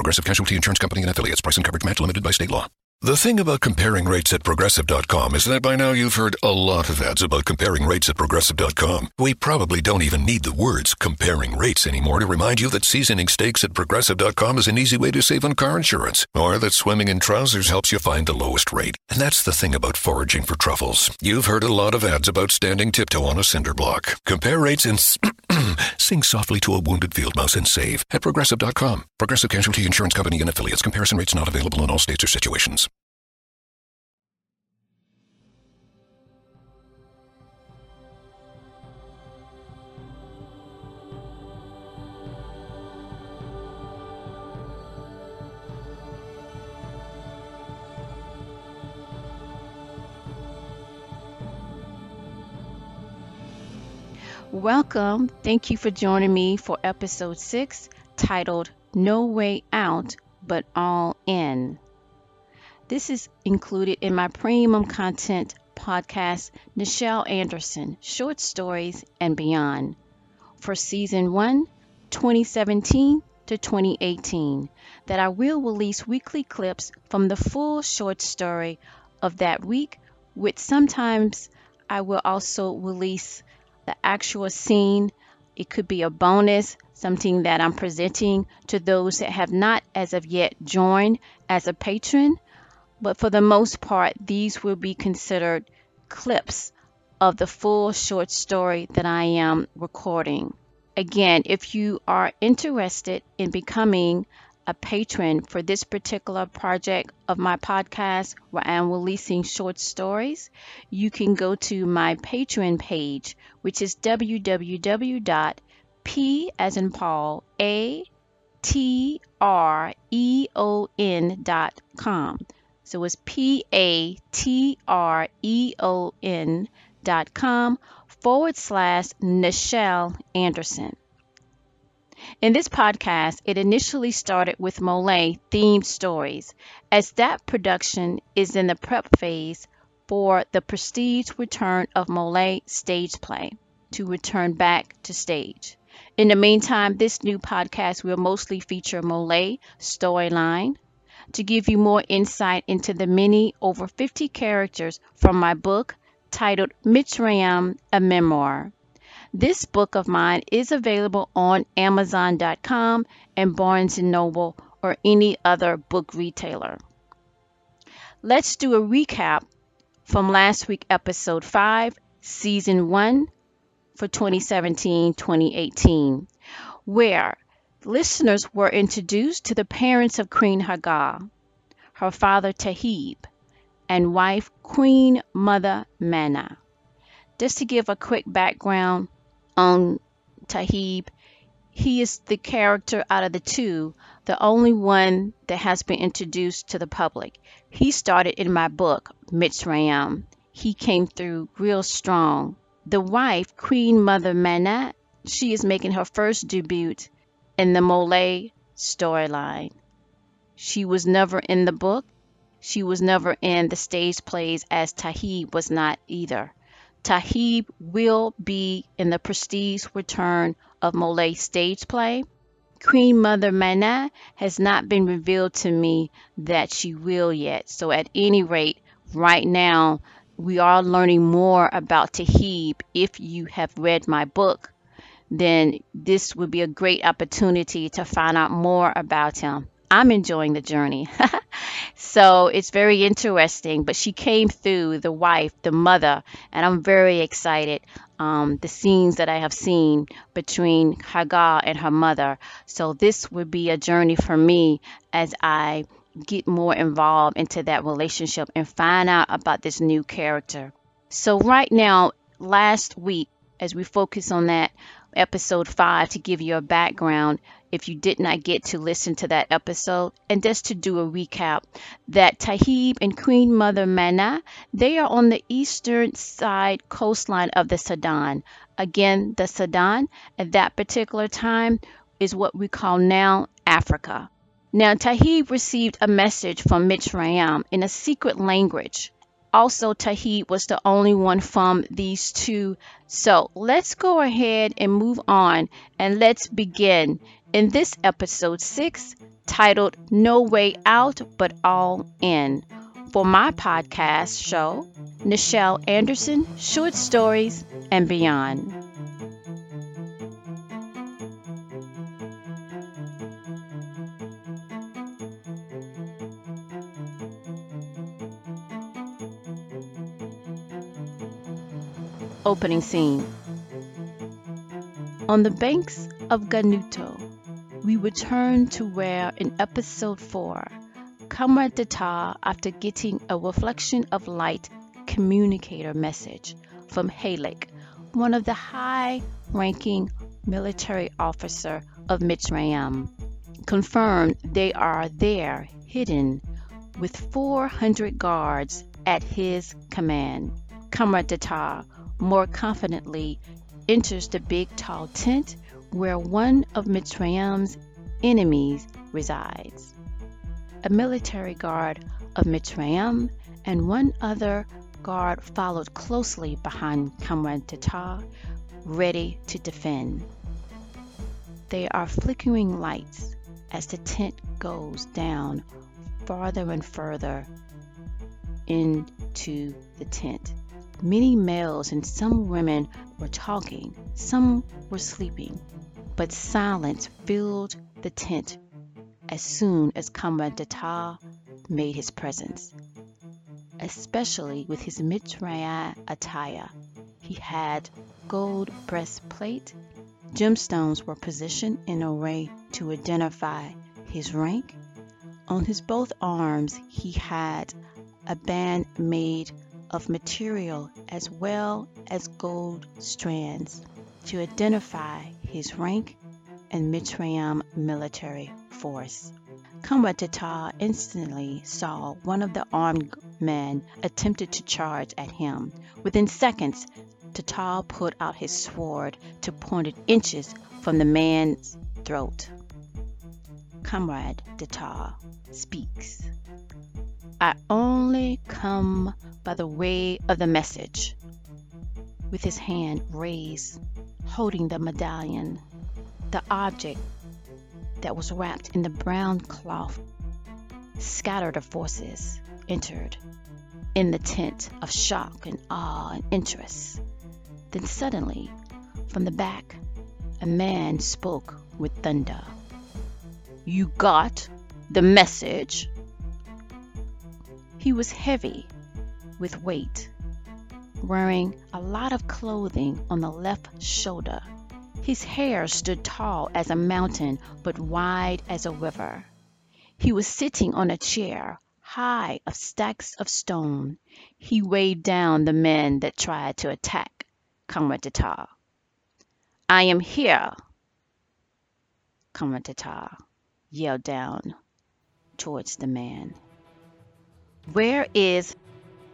Progressive Casualty Insurance Company and affiliates. Price and coverage match limited by state law. The thing about comparing rates at progressive.com is that by now you've heard a lot of ads about comparing rates at progressive.com. We probably don't even need the words comparing rates anymore to remind you that seasoning steaks at progressive.com is an easy way to save on car insurance, or that swimming in trousers helps you find the lowest rate. And that's the thing about foraging for truffles. You've heard a lot of ads about standing tiptoe on a cinder block. Compare rates and sing softly to a wounded field mouse and save at progressive.com. Progressive Casualty Insurance Company and affiliates. Comparison rates not available in all states or situations. Welcome. Thank you for joining me for episode six titled No Way Out But All In. This is included in my premium content podcast, Nichelle Anderson Short Stories and Beyond, for season one, 2017 to 2018, that I will release weekly clips from the full short story of that week, which sometimes I will also release the actual scene. It could be a bonus, something that I'm presenting to those that have not as of yet joined as a patron. But for the most part, these will be considered clips of the full short story that I am recording. Again, if you are interested in becoming a patron for this particular project of my podcast where I'm releasing short stories, you can go to my Patreon page, which is www.p as in Paul a t r e o n dot com. So it's p a t r e o n dot com forward slash Nichelle Anderson. In this podcast, it initially started with Mole themed stories, as that production is in the prep phase for the prestige return of Mole stage play to return back to stage. In the meantime, this new podcast will mostly feature Mole storyline to give you more insight into the many over 50 characters from my book titled Mitzrayim, a Memoir. This book of mine is available on Amazon.com and Barnes & Noble or any other book retailer. Let's do a recap from last week, episode 5, season 1 for 2017-2018, where listeners were introduced to the parents of Queen Hagar, her father Tahib, and wife Queen Mother Mana. Just to give a quick background, on Tahib, he is the character out of the two, the only one that has been introduced to the public. He started in my book, Mitzrayim. He came through real strong. The wife, Queen Mother Manat, she is making her first debut in the Mole storyline. She was never in the book. She was never in the stage plays as Tahib was not either. Tahib will be in the Prestige return of Mole stage play. Queen Mother Mana has not been revealed to me that she will yet. So, at any rate, right now, we are learning more about Tahib. If you have read my book, then this would be a great opportunity to find out more about him. I'm enjoying the journey. so it's very interesting. But she came through, the wife, the mother, and I'm very excited. Um, the scenes that I have seen between Hagar and her mother. So this would be a journey for me as I get more involved into that relationship and find out about this new character. So right now, last week, as we focus on that episode five to give you a background, if you did not get to listen to that episode. And just to do a recap, that Tahib and Queen Mother Mana, they are on the eastern side coastline of the Sudan. Again, the Sudan at that particular time is what we call now Africa. Now, Tahib received a message from Mitzrayim in a secret language. Also, Tahib was the only one from these two. So let's go ahead and move on and let's begin in this episode 6 titled No Way Out But All In. For my podcast show, Nichelle Anderson, Short Stories and Beyond. Opening scene On the banks of Ganuto, we return to where in episode 4, Comrade Data, after getting a reflection of light communicator message from Halek, one of the high ranking military officer of Mitzrayim, confirmed they are there hidden with 400 guards at his command. Comrade Data more confidently enters the big tall tent where one of Mitzrayim's enemies resides. A military guard of Mitzrayim and one other guard followed closely behind Comrade Tata, ready to defend. There are flickering lights as the tent goes down farther and further into the tent. Many males and some women were talking, some were sleeping, but silence filled the tent as soon as Comrade Data made his presence, especially with his Mitzrayim attire. He had gold breastplate, gemstones were positioned in a way to identify his rank. On his both arms, he had a band made of material as well as gold strands to identify his rank and Mitzrayim military force. Comrade Tata instantly saw one of the armed men attempted to charge at him. Within seconds, Tata put out his sword to point it inches from the man's throat. Comrade Tata speaks. I only come by the way of the message. With his hand raised, holding the medallion, the object that was wrapped in the brown cloth scattered of forces entered in the tent of shock and awe and interest. Then suddenly, from the back, a man spoke with thunder. You got the message? He was heavy with weight, wearing a lot of clothing on the left shoulder. His hair stood tall as a mountain but wide as a river. He was sitting on a chair, high of stacks of stone. He weighed down the men that tried to attack Comrade Tata. I am here, Comrade Tata yelled down towards the man. Where is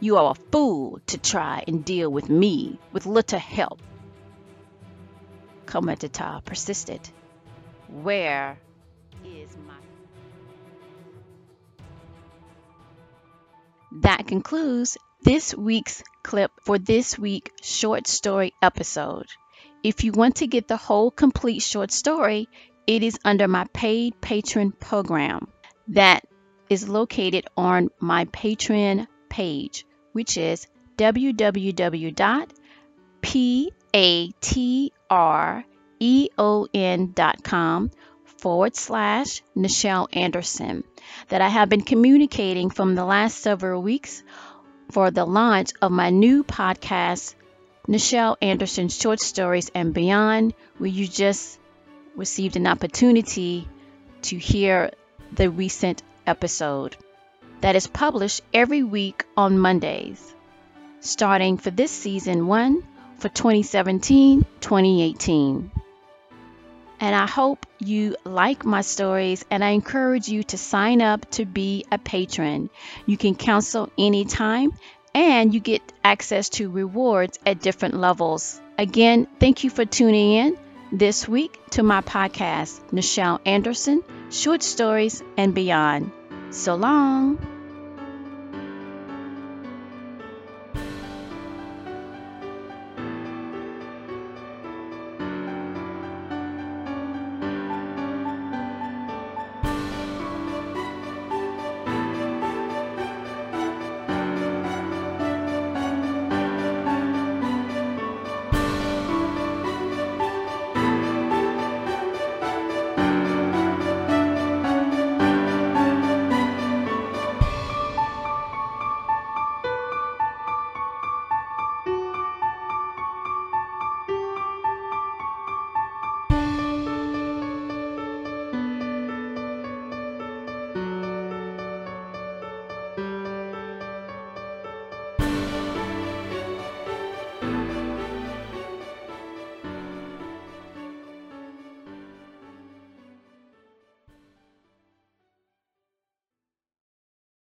you are a fool to try and deal with me with little help. Comrade Tata persisted. Where is my That concludes this week's clip for this week short story episode. If you want to get the whole complete short story, it is under my paid patron program. That is located on my Patreon page, which is www.patreon.com forward slash Nichelle Anderson that I have been communicating from the last several weeks for the launch of my new podcast, Nichelle Anderson Short Stories and Beyond, where you just received an opportunity to hear the recent episode that is published every week on Mondays, starting for this season one for 2017 2018. And I hope you like my stories and I encourage you to sign up to be a patron. You can cancel anytime and you get access to rewards at different levels. Again, thank you for tuning in this week to my podcast, Nichelle Anderson, Short Stories and Beyond. So long.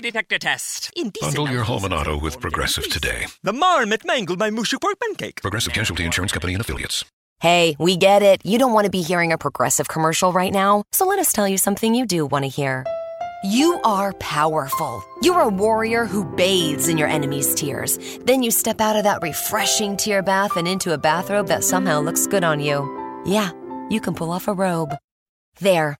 Lay, detector test. Indecent Bundle your home and auto with Progressive today. The marmot mangled my moo shu pork pancake. Progressive Casualty Insurance Company and Affiliates. Hey, we get it. You don't want to be hearing a progressive commercial right now, so let us tell you something you do want to hear. You are powerful. You're a warrior who bathes in your enemy's tears. Then you step out of that refreshing tear bath and into a bathrobe that somehow looks good on you. Yeah, you can pull off a robe. There.